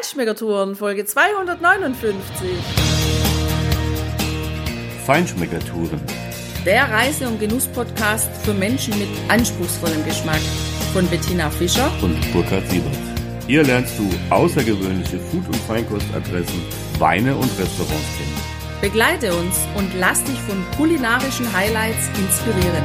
Feinschmeckertouren, Folge 259. Feinschmeckertouren. Der Reise- und Genuss-Podcast für Menschen mit anspruchsvollem Geschmack. Von Bettina Fischer und Burkhard Siebert. Hier lernst du außergewöhnliche Food- und Feinkostadressen, Weine und Restaurants kennen. Begleite uns und lass dich von kulinarischen Highlights inspirieren.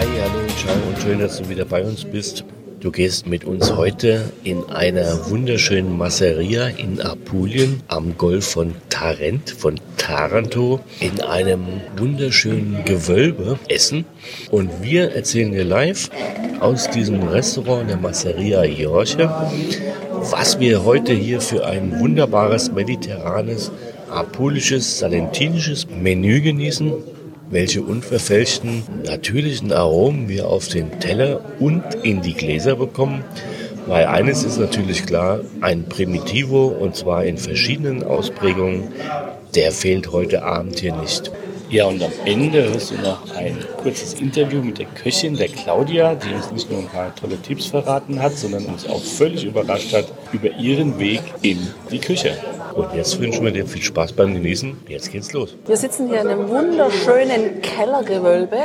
Hi, hallo, ciao und schön, dass du wieder bei uns bist. Du gehst mit uns heute in einer wunderschönen Masseria in Apulien am Golf von Tarent, von Taranto, in einem wunderschönen Gewölbe essen. Und wir erzählen dir live aus diesem Restaurant der Masseria Jorche, was wir heute hier für ein wunderbares mediterranes, apulisches, salentinisches Menü genießen welche unverfälschten natürlichen Aromen wir auf den Teller und in die Gläser bekommen. Weil eines ist natürlich klar, ein Primitivo und zwar in verschiedenen Ausprägungen, der fehlt heute Abend hier nicht. Ja, und am Ende hörst du noch ein kurzes Interview mit der Köchin, der Claudia, die uns nicht nur ein paar tolle Tipps verraten hat, sondern uns auch völlig überrascht hat über ihren Weg in die Küche. Und jetzt wünschen wir dir viel Spaß beim Genießen. Jetzt geht's los. Wir sitzen hier in einem wunderschönen Kellergewölbe,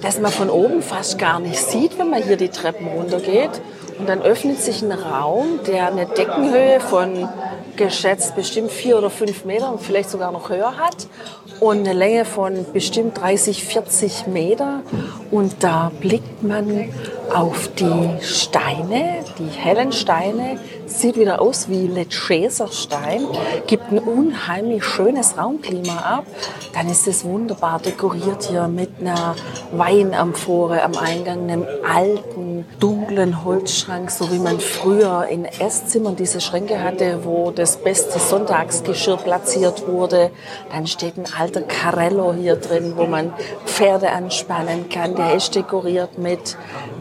das man von oben fast gar nicht sieht, wenn man hier die Treppen runtergeht. Und dann öffnet sich ein Raum, der eine Deckenhöhe von geschätzt bestimmt vier oder fünf Meter und vielleicht sogar noch höher hat und eine Länge von bestimmt 30, 40 Meter. Und da blickt man auf die Steine, die hellen Steine, sieht wieder aus wie Lecheserstein, gibt ein unheimlich schönes Raumklima ab. Dann ist es wunderbar dekoriert hier mit einer Weinamphore am Eingang, einem alten, dunklen Holzschrank, so wie man früher in Esszimmern diese Schränke hatte, wo das beste Sonntagsgeschirr platziert wurde. Dann steht ein alter Carello hier drin, wo man Pferde anspannen kann. Der ist dekoriert mit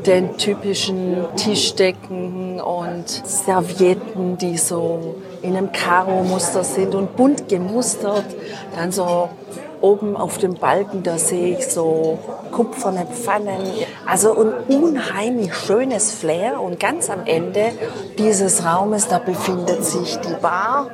den typischen Tischdecken und Servietten, die so in einem Karo-Muster sind und bunt gemustert. Dann so oben auf dem Balken, da sehe ich so kupferne Pfannen. Also ein unheimlich schönes Flair. Und ganz am Ende dieses Raumes, da befindet sich die Bar.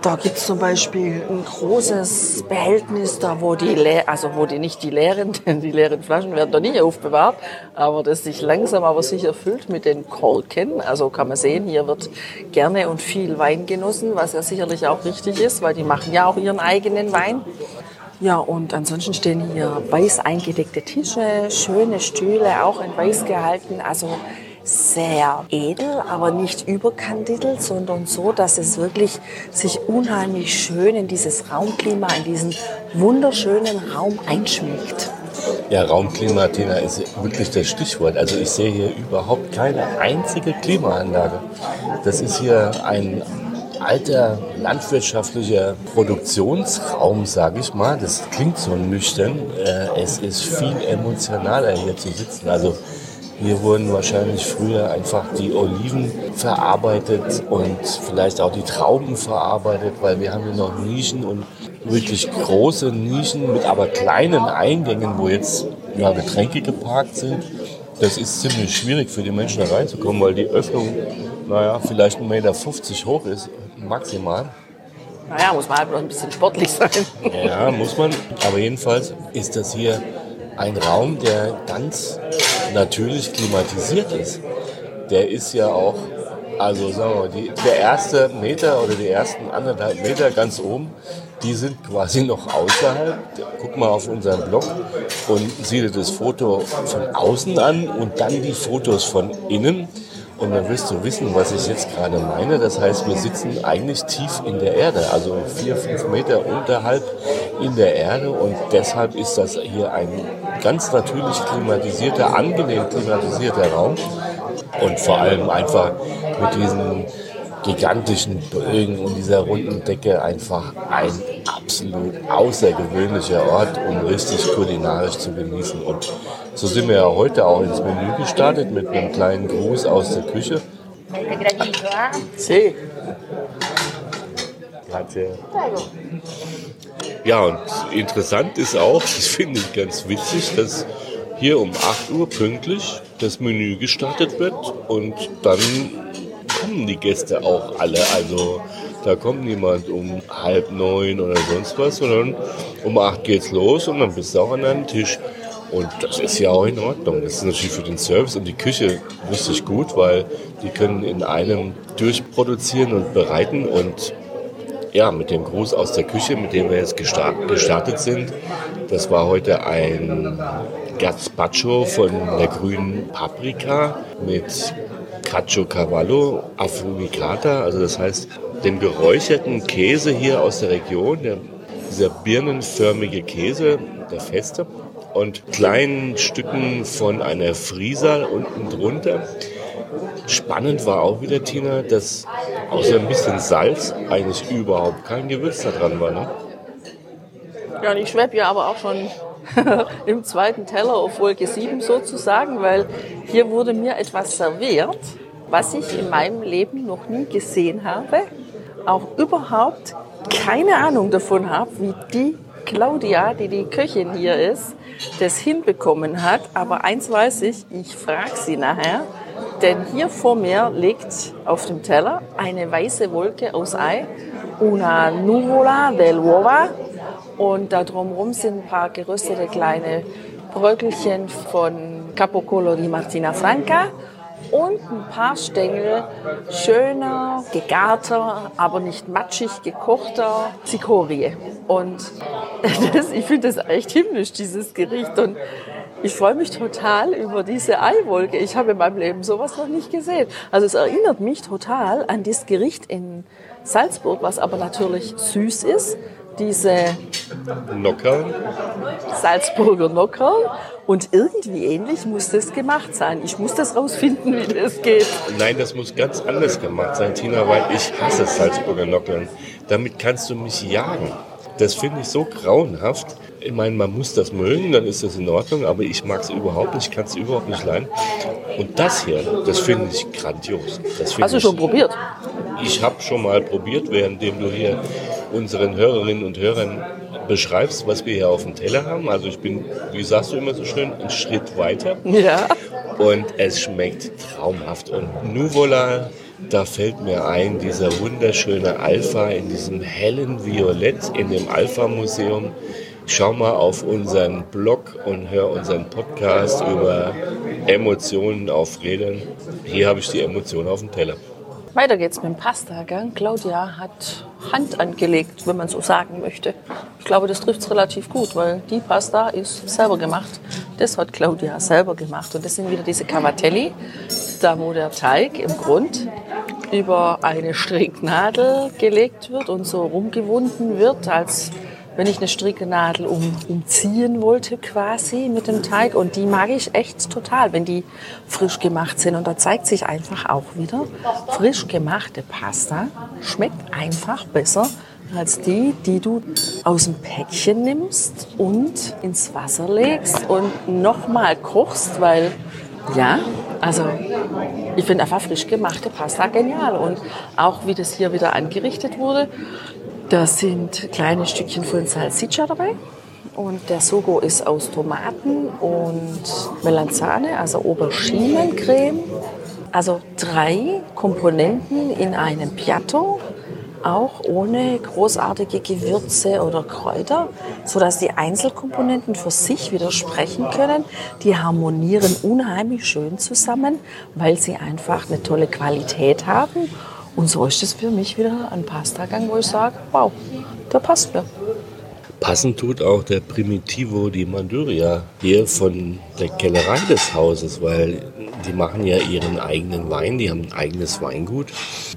Da gibt es zum Beispiel ein großes Behältnis, da wo die, Le also wo die nicht die leeren, denn die leeren Flaschen werden da nicht aufbewahrt, aber das sich langsam aber sicher füllt mit den Korken. Also kann man sehen, hier wird gerne und viel Wein genossen, was ja sicherlich auch richtig ist, weil die machen ja auch ihren eigenen Wein. Ja, und ansonsten stehen hier weiß eingedeckte Tische, schöne Stühle, auch in weiß gehalten. Also sehr edel, aber nicht überkandidelt, sondern so, dass es wirklich sich unheimlich schön in dieses Raumklima, in diesen wunderschönen Raum einschmiegt. Ja, Raumklima, Tina, ist wirklich das Stichwort. Also ich sehe hier überhaupt keine einzige Klimaanlage. Das ist hier ein alter landwirtschaftlicher Produktionsraum, sage ich mal. Das klingt so nüchtern. Äh, es ist viel emotionaler hier zu sitzen. Also hier wurden wahrscheinlich früher einfach die Oliven verarbeitet und vielleicht auch die Trauben verarbeitet, weil wir haben hier noch Nischen und wirklich große Nischen mit aber kleinen Eingängen, wo jetzt ja, Getränke geparkt sind. Das ist ziemlich schwierig für die Menschen da reinzukommen, weil die Öffnung, naja, vielleicht 1,50 Meter hoch ist, maximal. Naja, muss man halt noch ein bisschen sportlich sein. Ja, muss man. Aber jedenfalls ist das hier ein Raum, der ganz natürlich klimatisiert ist. Der ist ja auch, also sagen wir mal, die, der erste Meter oder die ersten anderthalb Meter ganz oben, die sind quasi noch außerhalb. Guck mal auf unseren Blog und sieh dir das Foto von außen an und dann die Fotos von innen. Und dann wirst du wissen, was ich jetzt gerade meine. Das heißt, wir sitzen eigentlich tief in der Erde, also vier, fünf Meter unterhalb in der Erde. Und deshalb ist das hier ein ganz natürlich klimatisierter, angenehm klimatisierter Raum. Und vor allem einfach mit diesen gigantischen Bögen und dieser runden Decke einfach ein absolut außergewöhnlicher Ort, um richtig kulinarisch zu genießen. Und so sind wir ja heute auch ins Menü gestartet mit einem kleinen Gruß aus der Küche. Sí. Grazie. Ja, und interessant ist auch, das finde ich ganz witzig, dass hier um 8 Uhr pünktlich das Menü gestartet wird und dann kommen die Gäste auch alle. Also da kommt niemand um halb neun oder sonst was, sondern um acht geht's los und dann bist du auch an deinem Tisch. Und das ist ja auch in Ordnung. Das ist natürlich für den Service und die Küche richtig gut, weil die können in einem durchproduzieren und bereiten und ja, mit dem Gruß aus der Küche, mit dem wir jetzt gestartet sind, das war heute ein Gazpacho von der grünen Paprika mit Cacio Cavallo Affumicata, also das heißt dem geräucherten Käse hier aus der Region, der, dieser birnenförmige Käse, der feste, und kleinen Stücken von einer Frieser unten drunter. Spannend war auch wieder, Tina, dass außer ein bisschen Salz eigentlich überhaupt kein Gewürz da dran war. Ne? Ja, und ich schwebe ja aber auch schon im zweiten Teller auf Wolke 7 sozusagen, weil hier wurde mir etwas serviert, was ich in meinem Leben noch nie gesehen habe, auch überhaupt keine Ahnung davon habe, wie die Claudia, die die Köchin hier ist, das hinbekommen hat. Aber eins weiß ich, ich frage sie nachher, denn hier vor mir liegt auf dem Teller eine weiße Wolke aus Ei, una nuvola del uova. Und da drumherum sind ein paar geröstete kleine Bröckelchen von Capocolo di Martina Franca und ein paar Stängel schöner, gegarter, aber nicht matschig gekochter Zikorie. Und das, ich finde das echt himmlisch, dieses Gericht. Und ich freue mich total über diese Eiwolke. Ich habe in meinem Leben sowas noch nicht gesehen. Also es erinnert mich total an das Gericht in Salzburg, was aber natürlich süß ist. Diese Nockern. Salzburger Nockern. Und irgendwie ähnlich muss das gemacht sein. Ich muss das rausfinden, wie das geht. Nein, das muss ganz anders gemacht sein, Tina, weil ich hasse Salzburger Nockern. Damit kannst du mich jagen. Das finde ich so grauenhaft. Ich meine, man muss das mögen, dann ist das in Ordnung, aber ich mag es überhaupt nicht, kann es überhaupt nicht leiden. Und das hier, das finde ich grandios. Das find Hast du ich, schon probiert? Ich habe schon mal probiert, währenddem du hier unseren Hörerinnen und Hörern beschreibst, was wir hier auf dem Teller haben. Also ich bin, wie sagst du immer so schön, einen Schritt weiter. Ja. Und es schmeckt traumhaft. Und Nuvola, da fällt mir ein, dieser wunderschöne Alpha in diesem hellen Violett in dem Alpha-Museum. Schau mal auf unseren Blog und hör unseren Podcast über Emotionen auf Rädern. Hier habe ich die Emotionen auf dem Teller. Weiter geht's mit dem Pasta. Gell? Claudia hat Hand angelegt, wenn man so sagen möchte. Ich glaube, das trifft's relativ gut, weil die Pasta ist selber gemacht. Das hat Claudia selber gemacht. Und das sind wieder diese Cavatelli, da wo der Teig im Grund über eine Stricknadel gelegt wird und so rumgewunden wird, als wenn ich eine Stricknadel um, umziehen wollte quasi mit dem Teig. Und die mag ich echt total, wenn die frisch gemacht sind. Und da zeigt sich einfach auch wieder, frisch gemachte Pasta schmeckt einfach besser als die, die du aus dem Päckchen nimmst und ins Wasser legst und nochmal kochst, weil ja, also ich finde einfach frisch gemachte Pasta genial. Und auch wie das hier wieder angerichtet wurde, da sind kleine Stückchen von Salsiccia dabei. Und der Sogo ist aus Tomaten und Melanzane, also Auberginencreme. Also drei Komponenten in einem Piatto, auch ohne großartige Gewürze oder Kräuter, sodass die Einzelkomponenten für sich widersprechen können. Die harmonieren unheimlich schön zusammen, weil sie einfach eine tolle Qualität haben und so ist es für mich wieder ein Pastagang, wo ich sage, wow, der passt mir. Passend tut auch der Primitivo di Manduria hier von der Kellerei des Hauses, weil die machen ja ihren eigenen Wein, die haben ein eigenes Weingut.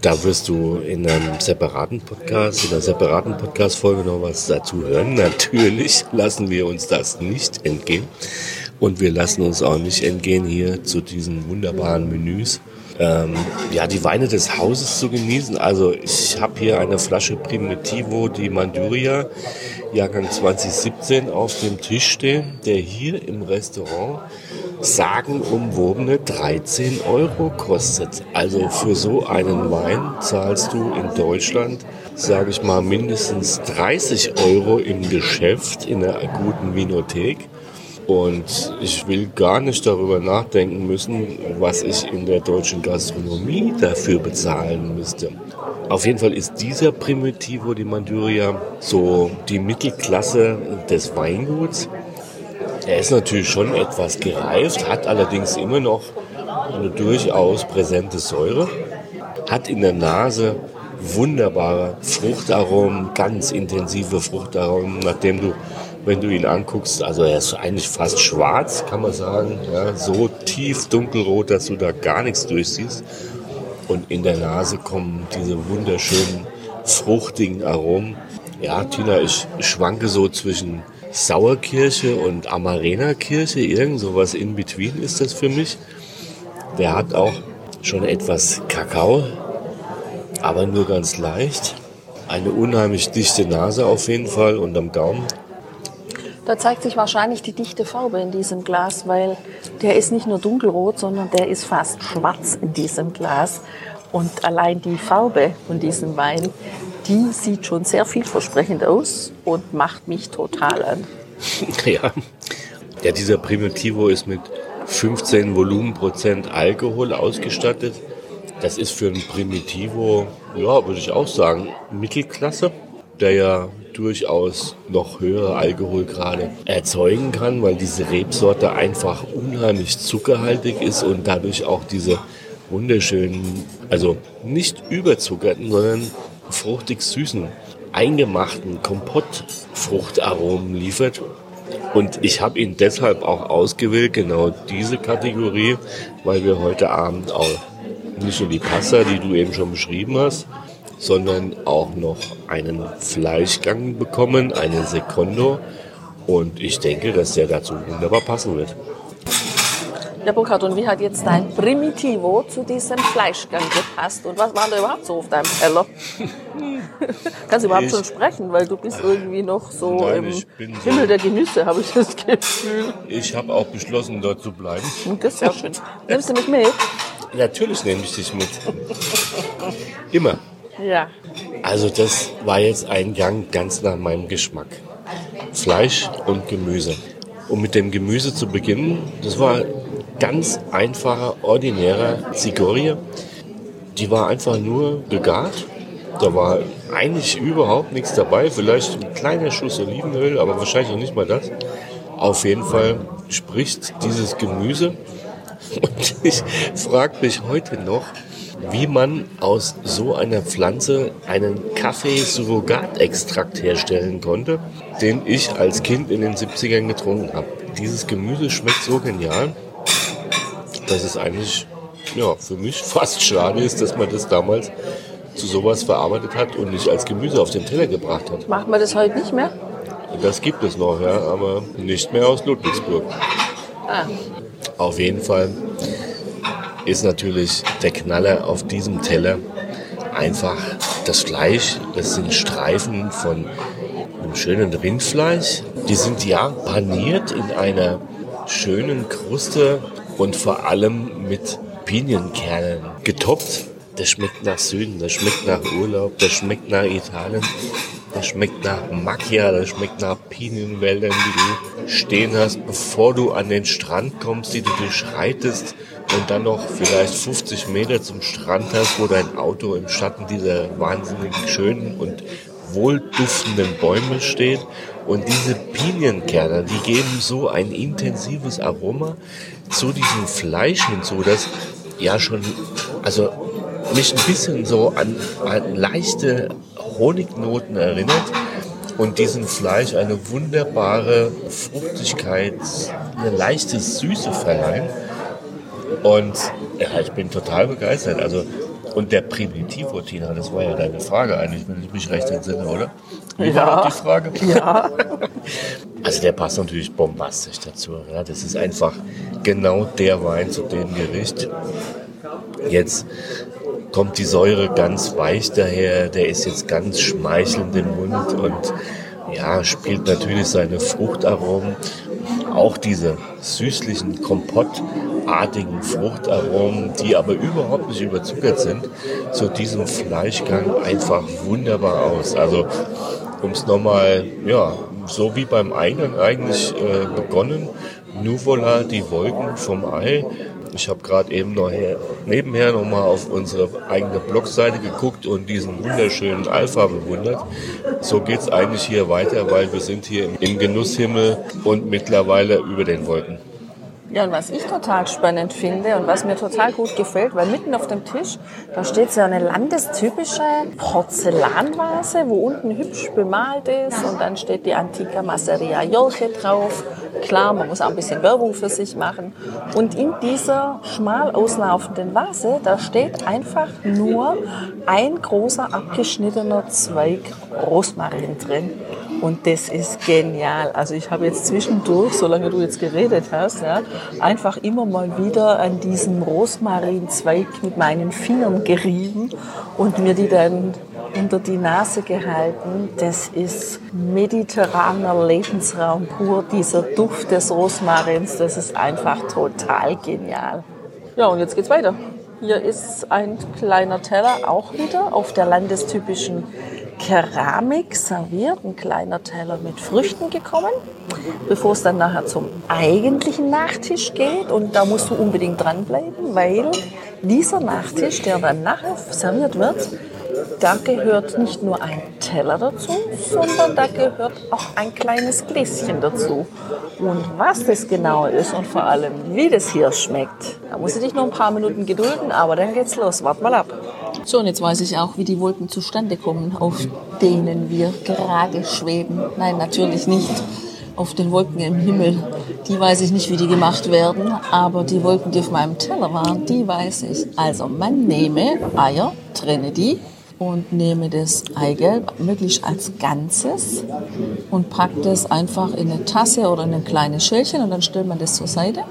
Da wirst du in einem separaten Podcast, in einer separaten Podcast-Folge noch was dazu hören. Natürlich lassen wir uns das nicht entgehen. Und wir lassen uns auch nicht entgehen hier zu diesen wunderbaren Menüs ähm, ja, die Weine des Hauses zu genießen. Also ich habe hier eine Flasche Primitivo di Manduria, Jahrgang 2017, auf dem Tisch stehen, der hier im Restaurant sagenumwobene 13 Euro kostet. Also für so einen Wein zahlst du in Deutschland, sage ich mal, mindestens 30 Euro im Geschäft in einer guten Vinothek. Und ich will gar nicht darüber nachdenken müssen, was ich in der deutschen Gastronomie dafür bezahlen müsste. Auf jeden Fall ist dieser Primitivo di Manduria so die Mittelklasse des Weinguts. Er ist natürlich schon etwas gereift, hat allerdings immer noch eine durchaus präsente Säure, hat in der Nase wunderbare Fruchtaromen, ganz intensive Fruchtaromen, nachdem du, wenn du ihn anguckst, also er ist eigentlich fast schwarz, kann man sagen, ja, so tief dunkelrot, dass du da gar nichts durchsiehst. Und in der Nase kommen diese wunderschönen, fruchtigen Aromen. Ja, Tina, ich schwanke so zwischen Sauerkirsche und Amarena-Kirsche, irgend sowas in between ist das für mich. Der hat auch schon etwas Kakao, aber nur ganz leicht. Eine unheimlich dichte Nase auf jeden Fall und am Gaumen. Da zeigt sich wahrscheinlich die dichte Farbe in diesem Glas, weil der ist nicht nur dunkelrot, sondern der ist fast schwarz in diesem Glas. Und allein die Farbe von diesem Wein, die sieht schon sehr vielversprechend aus und macht mich total an. Ja, ja dieser Primitivo ist mit 15 Volumenprozent Alkohol ausgestattet. Das ist für einen Primitivo, ja, würde ich auch sagen, Mittelklasse, der ja durchaus noch höhere Alkoholgrade erzeugen kann, weil diese Rebsorte einfach unheimlich zuckerhaltig ist und dadurch auch diese wunderschönen, also nicht überzuckerten, sondern fruchtig süßen, eingemachten Kompottfruchtaromen liefert. Und ich habe ihn deshalb auch ausgewählt, genau diese Kategorie, weil wir heute Abend auch nicht nur die Pasta, die du eben schon beschrieben hast, sondern auch noch einen Fleischgang bekommen, einen Secondo. Und ich denke, dass der dazu wunderbar passen wird. Ja, Burkhard, und wie hat jetzt dein Primitivo zu diesem Fleischgang gepasst? Und was war da überhaupt so auf deinem Teller? Kannst du überhaupt Ich- schon sprechen? Weil du bist irgendwie noch so Nein, im bin so- Himmel der Genüsse, habe ich das Gefühl. Ich habe auch beschlossen, dort zu bleiben. Und das ist ja schön. Nimmst du mich mit? Natürlich nehme ich dich mit. Immer. Ja. Also das war jetzt ein Gang ganz nach meinem Geschmack. Fleisch und Gemüse. Um mit dem Gemüse zu beginnen, das war ganz einfacher, ordinärer Zigorie. Die war einfach nur gegart. Da war eigentlich überhaupt nichts dabei. Vielleicht ein kleiner Schuss Olivenöl, aber wahrscheinlich noch nicht mal das. Auf jeden Fall spricht dieses Gemüse. Und ich frage mich heute noch, wie man aus so einer Pflanze einen Kaffee-Surrogatextrakt herstellen konnte, den ich als Kind in den 70ern getrunken habe. Dieses Gemüse schmeckt so genial, dass es eigentlich ja, für mich fast schade ist, dass man das damals zu sowas verarbeitet hat und nicht als Gemüse auf den Teller gebracht hat. Machen wir das heute nicht mehr? Das gibt es noch, ja, aber nicht mehr aus Ludwigsburg. Ah, Auf jeden Fall ist natürlich der Knaller auf diesem Teller einfach das Fleisch. Das sind Streifen von einem schönen Rindfleisch. Die sind ja paniert in einer schönen Kruste und vor allem mit Pinienkernen getoppt. Das schmeckt nach Süden, das schmeckt nach Urlaub, das schmeckt nach Italien. Das schmeckt nach Macchia, das schmeckt nach Pinienwäldern, die du stehen hast, bevor du an den Strand kommst, die du durchschreitest und dann noch vielleicht 50 Meter zum Strand hast, wo dein Auto im Schatten dieser wahnsinnig schönen und wohlduftenden Bäume steht. Und diese Pinienkerne, die geben so ein intensives Aroma zu diesem Fleisch hinzu, das ja schon, also mich ein bisschen so an, an leichte Honignoten erinnert und diesem Fleisch eine wunderbare Fruchtigkeit, eine leichte Süße verleihen. Und ja, ich bin total begeistert. Also, und der Primitivo, Tina, das war ja deine Frage eigentlich, wenn ich mich recht entsinne, oder? Wie war noch die Frage? ja. Also der passt natürlich bombastisch dazu. Ja, das ist einfach genau der Wein zu dem Gericht. Jetzt kommt die Säure ganz weich daher, der ist jetzt ganz schmeichelnd im Mund und ja, spielt natürlich seine Fruchtaromen, auch diese süßlichen kompottartigen Fruchtaromen, die aber überhaupt nicht überzuckert sind, zu diesem Fleischgang einfach wunderbar aus. Also um es nochmal, ja, so wie beim Eingang eigentlich äh, begonnen, Nuvola, die Wolken vom Ei. Ich habe gerade eben noch her, nebenher nochmal auf unsere eigene Blogseite geguckt und diesen wunderschönen Alpha bewundert. So geht's eigentlich hier weiter, weil wir sind hier im Genusshimmel und mittlerweile über den Wolken. Ja, und was ich total spannend finde und was mir total gut gefällt, weil mitten auf dem Tisch, da steht so eine landestypische Porzellanvase, wo unten hübsch bemalt ist und dann steht die Antica Masseria Jolche drauf. Klar, man muss auch ein bisschen Werbung für sich machen. Und in dieser schmal auslaufenden Vase, da steht einfach nur ein großer abgeschnittener Zweig Rosmarin drin. Und das ist genial. Also ich habe jetzt zwischendurch, solange du jetzt geredet hast, ja, einfach immer mal wieder an diesem Rosmarinzweig mit meinen Fingern gerieben und mir die dann unter die Nase gehalten. Das ist mediterraner Lebensraum pur. Dieser Duft des Rosmarins, das ist einfach total genial. Ja, und jetzt geht's weiter. Hier ist ein kleiner Teller auch wieder auf der landestypischen Keramik serviert, ein kleiner Teller mit Früchten gekommen, bevor es dann nachher zum eigentlichen Nachtisch geht. Und da musst du unbedingt dranbleiben, weil dieser Nachtisch, der dann nachher serviert wird, da gehört nicht nur ein Teller dazu, sondern da gehört auch ein kleines Gläschen dazu. Und was das genau ist und vor allem wie das hier schmeckt, da musst du dich noch ein paar Minuten gedulden, aber dann geht's los. Wart mal ab. So, und jetzt weiß ich auch, wie die Wolken zustande kommen, auf denen wir gerade schweben. Nein, natürlich nicht auf den Wolken im Himmel. Die weiß ich nicht, wie die gemacht werden, aber die Wolken, die auf meinem Teller waren, die weiß ich. Also man nehme Eier, trenne die und nehme das Eigelb möglichst als Ganzes und packe das einfach in eine Tasse oder in ein kleines Schälchen und dann stellt man das zur Seite.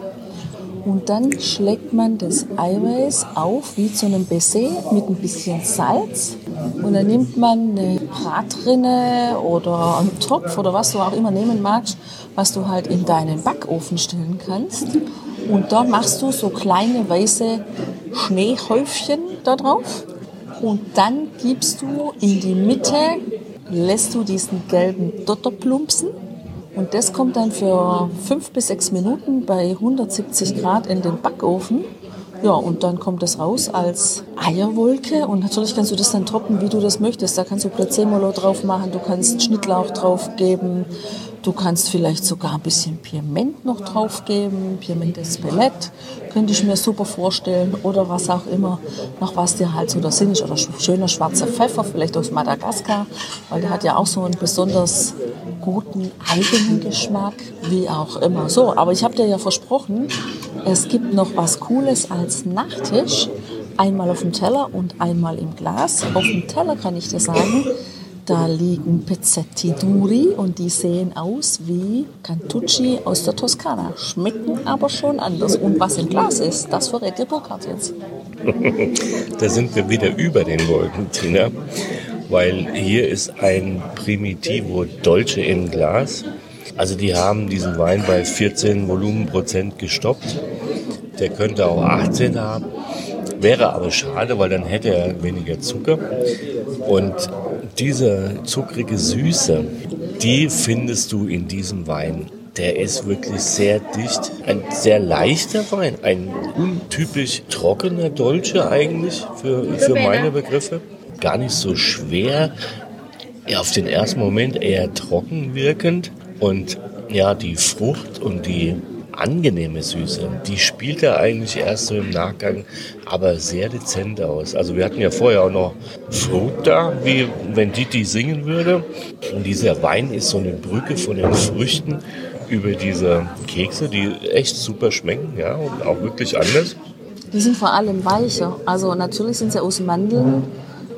Und dann schlägt man das Eiweiß auf wie zu einem Baiser mit ein bisschen Salz. Und dann nimmt man eine Bratrinne oder einen Topf oder was du auch immer nehmen magst, was du halt in deinen Backofen stellen kannst. Und da machst du so kleine weiße Schneehäufchen da drauf. Und dann gibst du in die Mitte, lässt du diesen gelben Dotterplumpsen und das kommt dann für fünf bis sechs Minuten bei 170 Grad in den Backofen. Ja, und dann kommt das raus als Eierwolke. Und natürlich kannst du das dann toppen, wie du das möchtest. Da kannst du Prezzemolo drauf machen, du kannst Schnittlauch drauf geben, Du kannst vielleicht sogar ein bisschen Piment noch drauf geben, Piment Espelette, könnte ich mir super vorstellen. Oder was auch immer, noch was dir halt so da Sinn ist. Oder schöner schwarzer Pfeffer, vielleicht aus Madagaskar, weil der hat ja auch so einen besonders guten eigenen Geschmack, wie auch immer. So, aber ich habe dir ja versprochen, es gibt noch was Cooles als Nachtisch. Einmal auf dem Teller und einmal im Glas. Auf dem Teller kann ich dir sagen, da liegen Pezzetti Duri und die sehen aus wie Cantucci aus der Toskana, schmecken aber schon anders. Und was im Glas ist, das verrät dir Burkhard jetzt. da sind wir wieder über den Wolken, Tina, weil hier ist ein Primitivo Dolce im Glas. Also die haben diesen Wein bei 14 Volumenprozent gestoppt. Der könnte auch 18 haben. Wäre aber schade, weil dann hätte er weniger Zucker. Und diese zuckrige Süße, die findest du in diesem Wein. Der ist wirklich sehr dicht. Ein sehr leichter Wein. Ein untypisch trockener Dolce eigentlich für, für meine Begriffe. Gar nicht so schwer. Auf den ersten Moment eher trocken wirkend. Und ja, die Frucht und die angenehme Süße, die spielt er eigentlich erst so im Nachgang, aber sehr dezent aus. Also wir hatten ja vorher auch noch Fruit da, wie wenn Diti singen würde. Und dieser Wein ist so eine Brücke von den Früchten über diese Kekse, die echt super schmecken, ja, und auch wirklich anders. Die sind vor allem weicher. Also natürlich sind sie aus Mandeln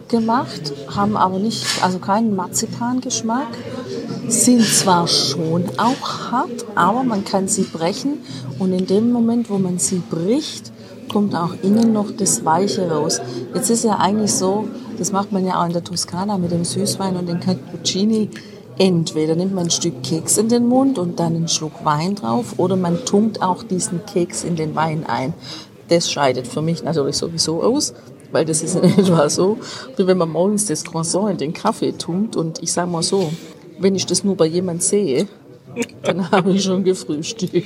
gemacht, haben aber nicht, also keinen Marzipangeschmack, sind zwar schon auch hart, aber man kann sie brechen und in dem Moment, wo man sie bricht, kommt auch innen noch das Weiche raus. Jetzt ist ja eigentlich so, das macht man ja auch in der Toskana mit dem Süßwein und den Cappuccini. Entweder nimmt man ein Stück Keks in den Mund und dann einen Schluck Wein drauf oder man tunkt auch diesen Keks in den Wein ein. Das scheidet für mich natürlich sowieso aus weil das ist in etwa so, wie wenn man morgens das Croissant in den Kaffee tunkt und ich sage mal so, wenn ich das nur bei jemand sehe, Dann habe ich schon gefrühstückt.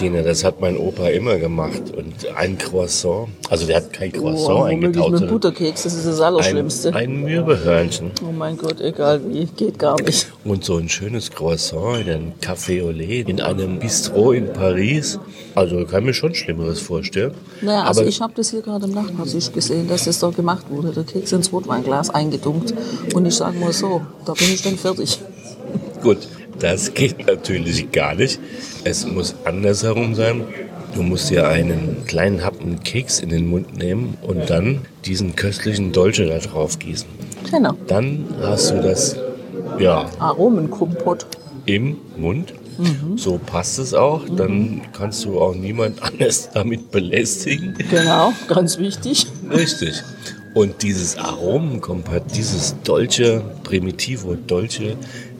Tina, das hat mein Opa immer gemacht. Und ein Croissant, also der hat kein Croissant Oh, eingetaut, mit Butterkeks, das ist das ein, Allerschlimmste. ein Mürbehörnchen. Oh mein Gott, egal wie, geht gar nicht. Und so ein schönes Croissant in einem Café au lait, in einem Bistro in Paris. Also kann mir schon Schlimmeres vorstellen. Naja, also Aber ich habe das hier gerade im Nachbartisch gesehen, dass das da gemacht wurde. Der Keks ins Rotweinglas eingedunkt. Und ich sage mal so, da bin ich dann fertig. gut, das geht natürlich gar nicht. Es muss andersherum sein. Du musst dir einen kleinen Happen Keks in den Mund nehmen und dann diesen köstlichen Dolce da drauf gießen. Genau. Dann hast du das, ja, Aromenkompott. im Mund. So passt es auch. Dann kannst du auch niemand anders damit belästigen. Genau, ganz wichtig. Richtig. Und dieses Aromenkompott, dieses Dolce, Primitivo Dolce,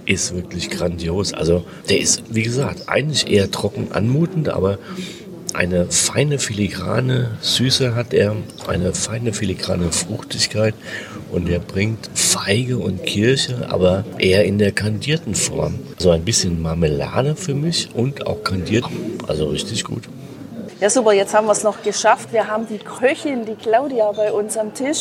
ist wirklich grandios. Also der ist, wie gesagt, eigentlich eher trocken anmutend, aber eine feine filigrane Süße hat er, eine feine filigrane Fruchtigkeit und er bringt Feige und Kirsche, aber eher in der kandierten Form. So ein bisschen Marmelade für mich und auch kandiert, also richtig gut. Ja, super, jetzt haben wir es noch geschafft. Wir haben die Köchin, die Claudia, bei uns am Tisch.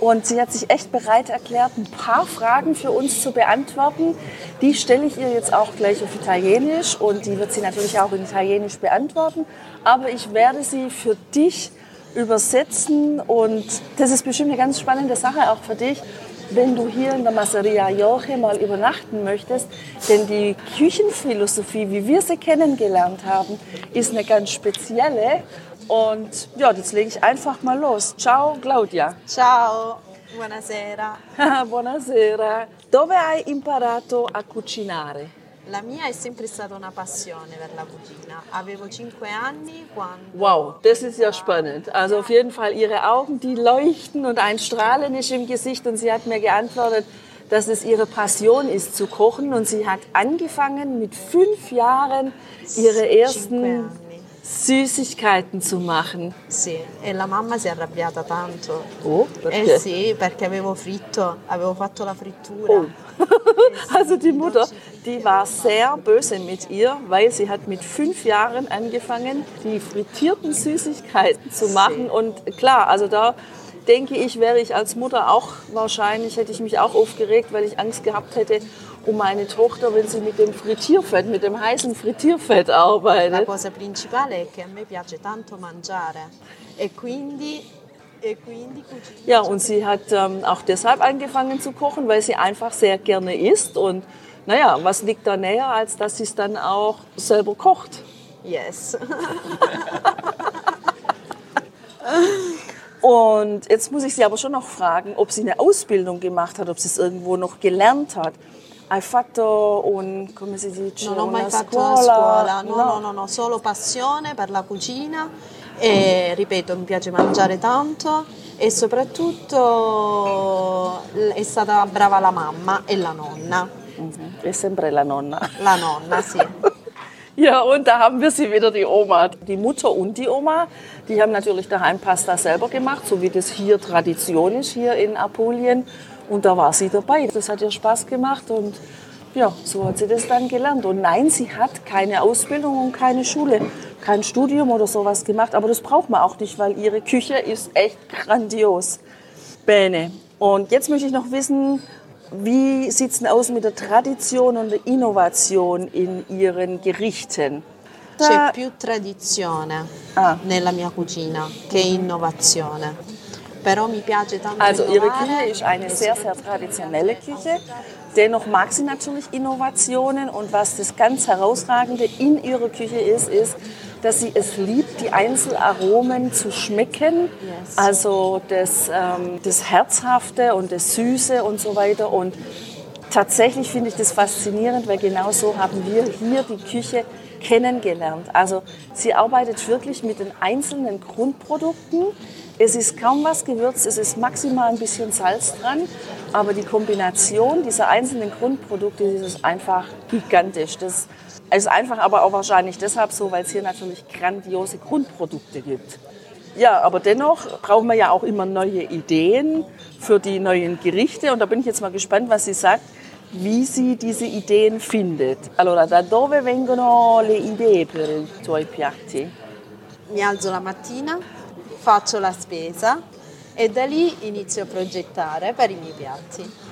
Und sie hat sich echt bereit erklärt, ein paar Fragen für uns zu beantworten. Die stelle ich ihr jetzt auch gleich auf Italienisch und die wird sie natürlich auch in Italienisch beantworten. Aber ich werde sie für dich übersetzen und das ist bestimmt eine ganz spannende Sache auch für dich, wenn du hier in der Masseria Jorge mal übernachten möchtest. Denn die Küchenphilosophie, wie wir sie kennengelernt haben, ist eine ganz spezielle. Und ja, jetzt lege ich einfach mal los. Ciao Claudia. Ciao, buonasera. Buonasera. Dove hai imparato a cucinare? La mia è sempre stata una passione per la cucina. Avevo 5 anni quando... Wow, das ist ja spannend. Also auf jeden Fall ihre Augen, die leuchten und ein Strahlen ist im Gesicht und sie hat mir geantwortet, dass es ihre Passion ist zu kochen und sie hat angefangen mit fünf Jahren ihre ersten. Süßigkeiten zu machen. Sì, e la mamma si è arrabbiata tanto. Oh, Eh perché? sì, perché avevo fritto, avevo fatto la frittura. Oh. Also die Mutter, die war sehr böse mit ihr, weil sie hat mit fünf Jahren angefangen, die frittierten Süßigkeiten zu machen. Und klar, also da denke ich, wäre ich als Mutter auch wahrscheinlich, hätte ich mich auch aufgeregt, weil ich Angst gehabt hätte um meine Tochter, wenn sie mit dem Frittierfett, mit dem heißen Frittierfett La arbeitet. cosa principale è che a me piace tanto mangiare e quindi, e. Ja, und sie hat ähm, auch deshalb angefangen zu kochen, weil sie einfach sehr gerne isst. Und naja, was liegt da näher, als dass sie es dann auch selber kocht? Yes. Und jetzt muss ich Sie aber schon noch fragen, ob sie eine Ausbildung gemacht hat, ob sie es irgendwo noch gelernt hat. Hai fatto un, come si dice, Non ho mai fatto scuola? una scuola, no, no, no, no, solo passione per la cucina e ripeto, mi piace mangiare tanto e soprattutto è stata brava la mamma e la nonna. Mhm, È sempre la nonna. La nonna, sì. Ja, und da haben wir sie wieder, die Oma. Die Mutter und die Oma, die haben natürlich daheim Pasta selber gemacht, so wie das hier Tradition ist, hier in Apulien. Und da war sie dabei. Das hat ihr Spaß gemacht und ja, so hat sie das dann gelernt. Und nein, sie hat keine Ausbildung und keine Schule, kein Studium oder sowas gemacht. Aber das braucht man auch nicht, weil ihre Küche ist echt grandios. Bene. Und jetzt möchte ich noch wissen, wie sieht es denn aus mit der Tradition und der Innovation in Ihren Gerichten? C'è più tradizione Ah. nella mia cucina che innovazione. Però mi piace tanto Also Ihre Küche ist eine sehr, sehr traditionelle Küche. Dennoch mag sie natürlich Innovationen und was das ganz Herausragende in ihrer Küche ist, ist, dass sie es liebt, die Einzelaromen zu schmecken. Yes. Also das, ähm, das Herzhafte und das Süße und so weiter. Und tatsächlich finde ich das faszinierend, weil genau so haben wir hier die Küche kennengelernt. Also sie arbeitet wirklich mit den einzelnen Grundprodukten. Es ist kaum was gewürzt, es ist maximal ein bisschen Salz dran, aber die Kombination dieser einzelnen Grundprodukte ist einfach gigantisch. Das ist einfach aber auch wahrscheinlich deshalb so, weil es hier natürlich grandiose Grundprodukte gibt. Ja, aber dennoch brauchen wir ja auch immer neue Ideen für die neuen Gerichte. Und da bin ich jetzt mal gespannt, was sie sagt, wie sie diese Ideen findet. Allora, da dove vengono le idee per i tuoi piatti? Mi alzo la mattina, faccio la spesa e da lì inizio a progettare per i miei piatti.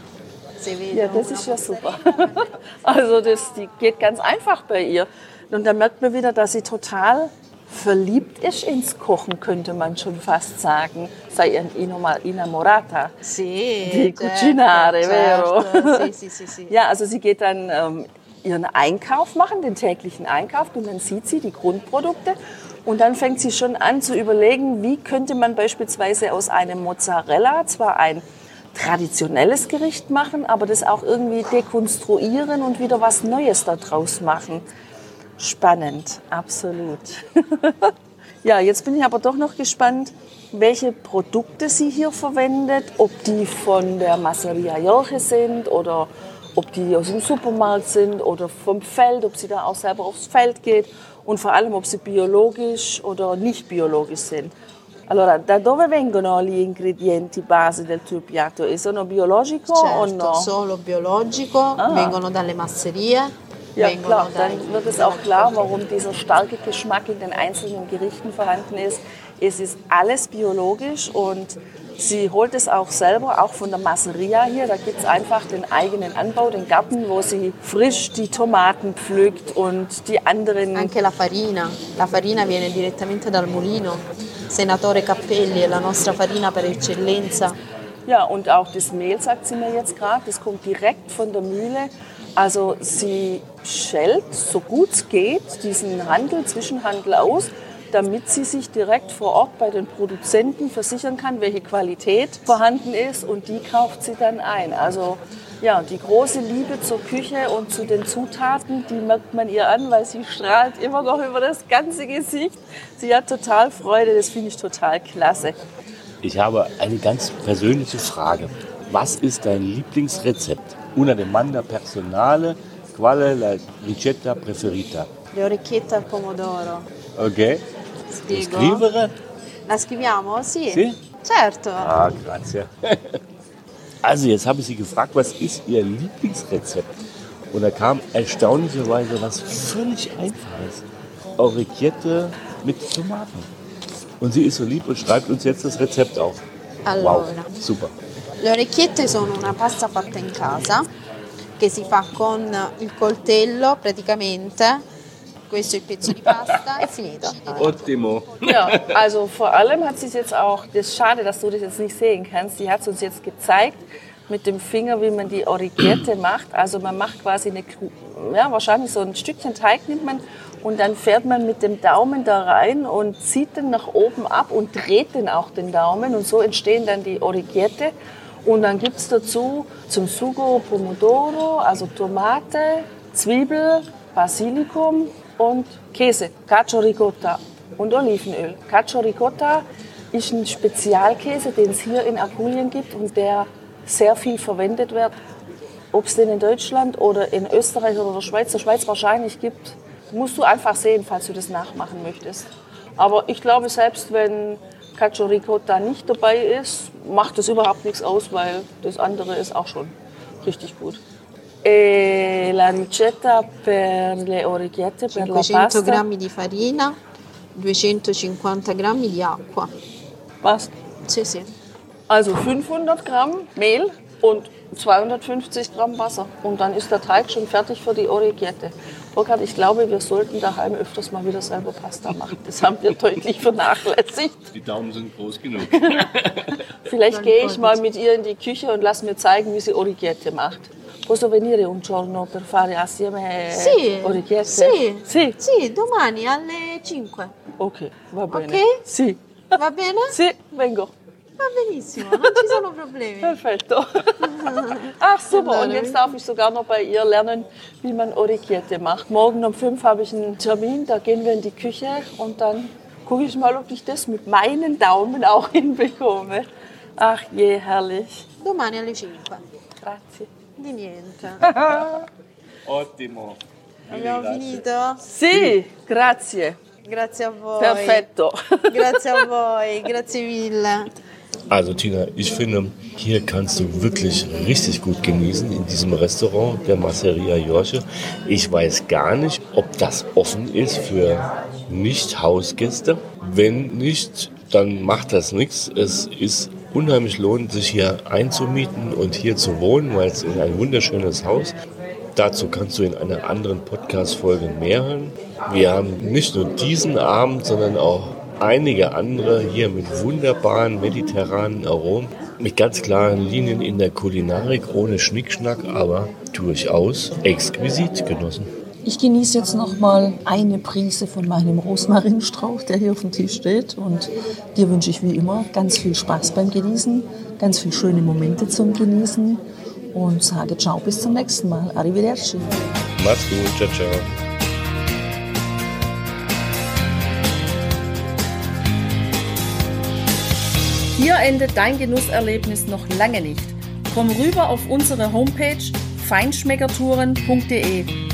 Ja, das ist ja super. Also das die geht ganz einfach bei ihr. Und da merkt man wieder, dass sie total verliebt ist ins Kochen, könnte man schon fast sagen. Sei innoma- innamorata. Sì, Di certo, cucinare, vero? certo. Sì, sì, sì, sì. Ja, also sie geht dann ähm, ihren Einkauf machen, den täglichen Einkauf, und dann sieht sie die Grundprodukte. Und dann fängt sie schon an zu überlegen, wie könnte man beispielsweise aus einem Mozzarella zwar ein traditionelles Gericht machen, aber das auch irgendwie dekonstruieren und wieder was Neues daraus machen. Spannend, absolut. ja, jetzt bin ich aber doch noch gespannt, welche Produkte sie hier verwendet, ob die von der Masseria Jorge sind oder ob die aus dem Supermarkt sind oder vom Feld, ob sie da auch selber aufs Feld geht und vor allem, ob sie biologisch oder nicht biologisch sind. Allora, da dove vengono gli ingredienti base del tuo piatto? E sono biologico o Certo, no? solo biologico, vengono dalle masserie, Ja, klar, dann wird es auch klar, warum dieser starke Geschmack in den einzelnen Gerichten vorhanden ist. Es ist alles biologisch und sie holt es auch selber, auch von der Masseria hier. Da gibt es einfach den eigenen Anbau, den Garten, wo sie frisch die Tomaten pflückt und die anderen. Anche la farina, la farina viene direttamente dal mulino. Senatore Cappelli è la nostra farina per eccellenza. Ja, und auch das Mehl, sagt sie mir jetzt gerade, das kommt direkt von der Mühle. Also sie schält, so gut es geht, diesen Handel, Zwischenhandel aus, damit sie sich direkt vor Ort bei den Produzenten versichern kann, welche Qualität vorhanden ist und die kauft sie dann ein. Also ja, die große Liebe zur Küche und zu den Zutaten, die merkt man ihr an, weil sie strahlt immer noch über das ganze Gesicht. Sie hat total Freude, das finde ich total klasse. Ich habe eine ganz persönliche Frage. Was ist dein Lieblingsrezept? Una domanda personale. Qual è la ricetta preferita? Le orecchiette al pomodoro. Ok? Spiego? Scrivere? La scriviamo? Sì. Sì? Certo. Ah, grazie. Also jetzt habe ich sie gefragt, was ist ihr Lieblingsrezept? Und da kam erstaunlicherweise was völlig Einfaches. Orecchiette mit Tomaten. Und sie ist so lieb und schreibt uns jetzt das Rezept auf. Allora, Wow, super. le orecchiette sono una pasta fatta in casa che si fa con il coltello praticamente. Questo è il pezzo di pasta, è finito. Ottimo. Ja, also vor allem hat sie es jetzt auch, das ist schade, dass du das jetzt nicht sehen kannst, sie hat es uns jetzt gezeigt mit dem Finger, wie man die Origierte macht. Also man macht quasi eine, ja wahrscheinlich so ein Stückchen Teig nimmt man und dann fährt man mit dem Daumen da rein und zieht den nach oben ab und dreht den auch den Daumen und so entstehen dann die Origierte. Und dann gibt es dazu zum Sugo Pomodoro, also Tomate, Zwiebel, Basilikum und Käse, Cacio Ricotta und Olivenöl. Cacio Ricotta ist ein Spezialkäse, den es hier in Apulien gibt und der sehr viel verwendet wird. Ob es den in Deutschland oder in Österreich oder der Schweiz, der Schweiz wahrscheinlich gibt, musst du einfach sehen, falls du das nachmachen möchtest. Aber ich glaube, selbst wenn Cacio Ricotta nicht dabei ist, macht das überhaupt nichts aus, weil das andere ist auch schon richtig gut. E la ricetta per le orecchiette, per la 500 pasta? grammi di farina, 250 grammi di acqua. Passt. Sì, sì. Also 500 Gramm Mehl und 250 Gramm Wasser. Und dann ist der Teig schon fertig für die Orecchiette. Burkhard, ich glaube, wir sollten daheim öfters mal wieder selber Pasta machen. Das haben wir deutlich vernachlässigt. Die Daumen sind groß genug. Vielleicht gehe ich mal mit ihr in die Küche und lass mir zeigen, wie sie Orecchiette macht. Posso venire un giorno per fare assieme Sì, orecchiette? sì, Sì. sì, domani alle 5. Ok, va bene. Ok? Sì. Va bene? Sì, vengo. Va benissimo, non ci sono problemi. Perfetto. Ach super, und jetzt darf ich sogar noch bei ihr lernen, wie man Orecchiette macht. Morgen um fünf habe ich einen Termin, da gehen wir in die Küche und dann gucke ich mal, ob ich das mit meinen Daumen auch hinbekomme. Ach je, herrlich. Domani alle 5. Grazie. Di niente. Ottimo. Abbiamo finito? Sì, grazie. Grazie a voi. Perfetto. Grazie a voi, grazie mille. Also Tina, ich finde, hier kannst du wirklich richtig gut genießen in diesem Restaurant der Masseria Jorge. Ich weiß gar nicht, ob das offen ist für Nicht-Hausgäste. Wenn nicht, dann macht das nichts. Es ist unheimlich lohnend, sich hier einzumieten und hier zu wohnen, weil es ist ein wunderschönes Haus. Dazu kannst du in einer anderen Podcast-Folge mehr hören. Wir haben nicht nur diesen Abend, sondern auch einige andere hier mit wunderbaren mediterranen Aromen, mit ganz klaren Linien in der Kulinarik, ohne Schnickschnack, aber durchaus exquisit genossen. Ich genieße jetzt noch mal eine Prise von meinem Rosmarinstrauch, der hier auf dem Tisch steht. Und dir wünsche ich wie immer ganz viel Spaß beim Genießen, ganz viele schöne Momente zum Genießen und sage ciao bis zum nächsten Mal. Arrivederci. Mach's gut, ciao, ciao. Hier endet dein Genusserlebnis noch lange nicht. Komm rüber auf unsere Homepage feinschmeckertouren.de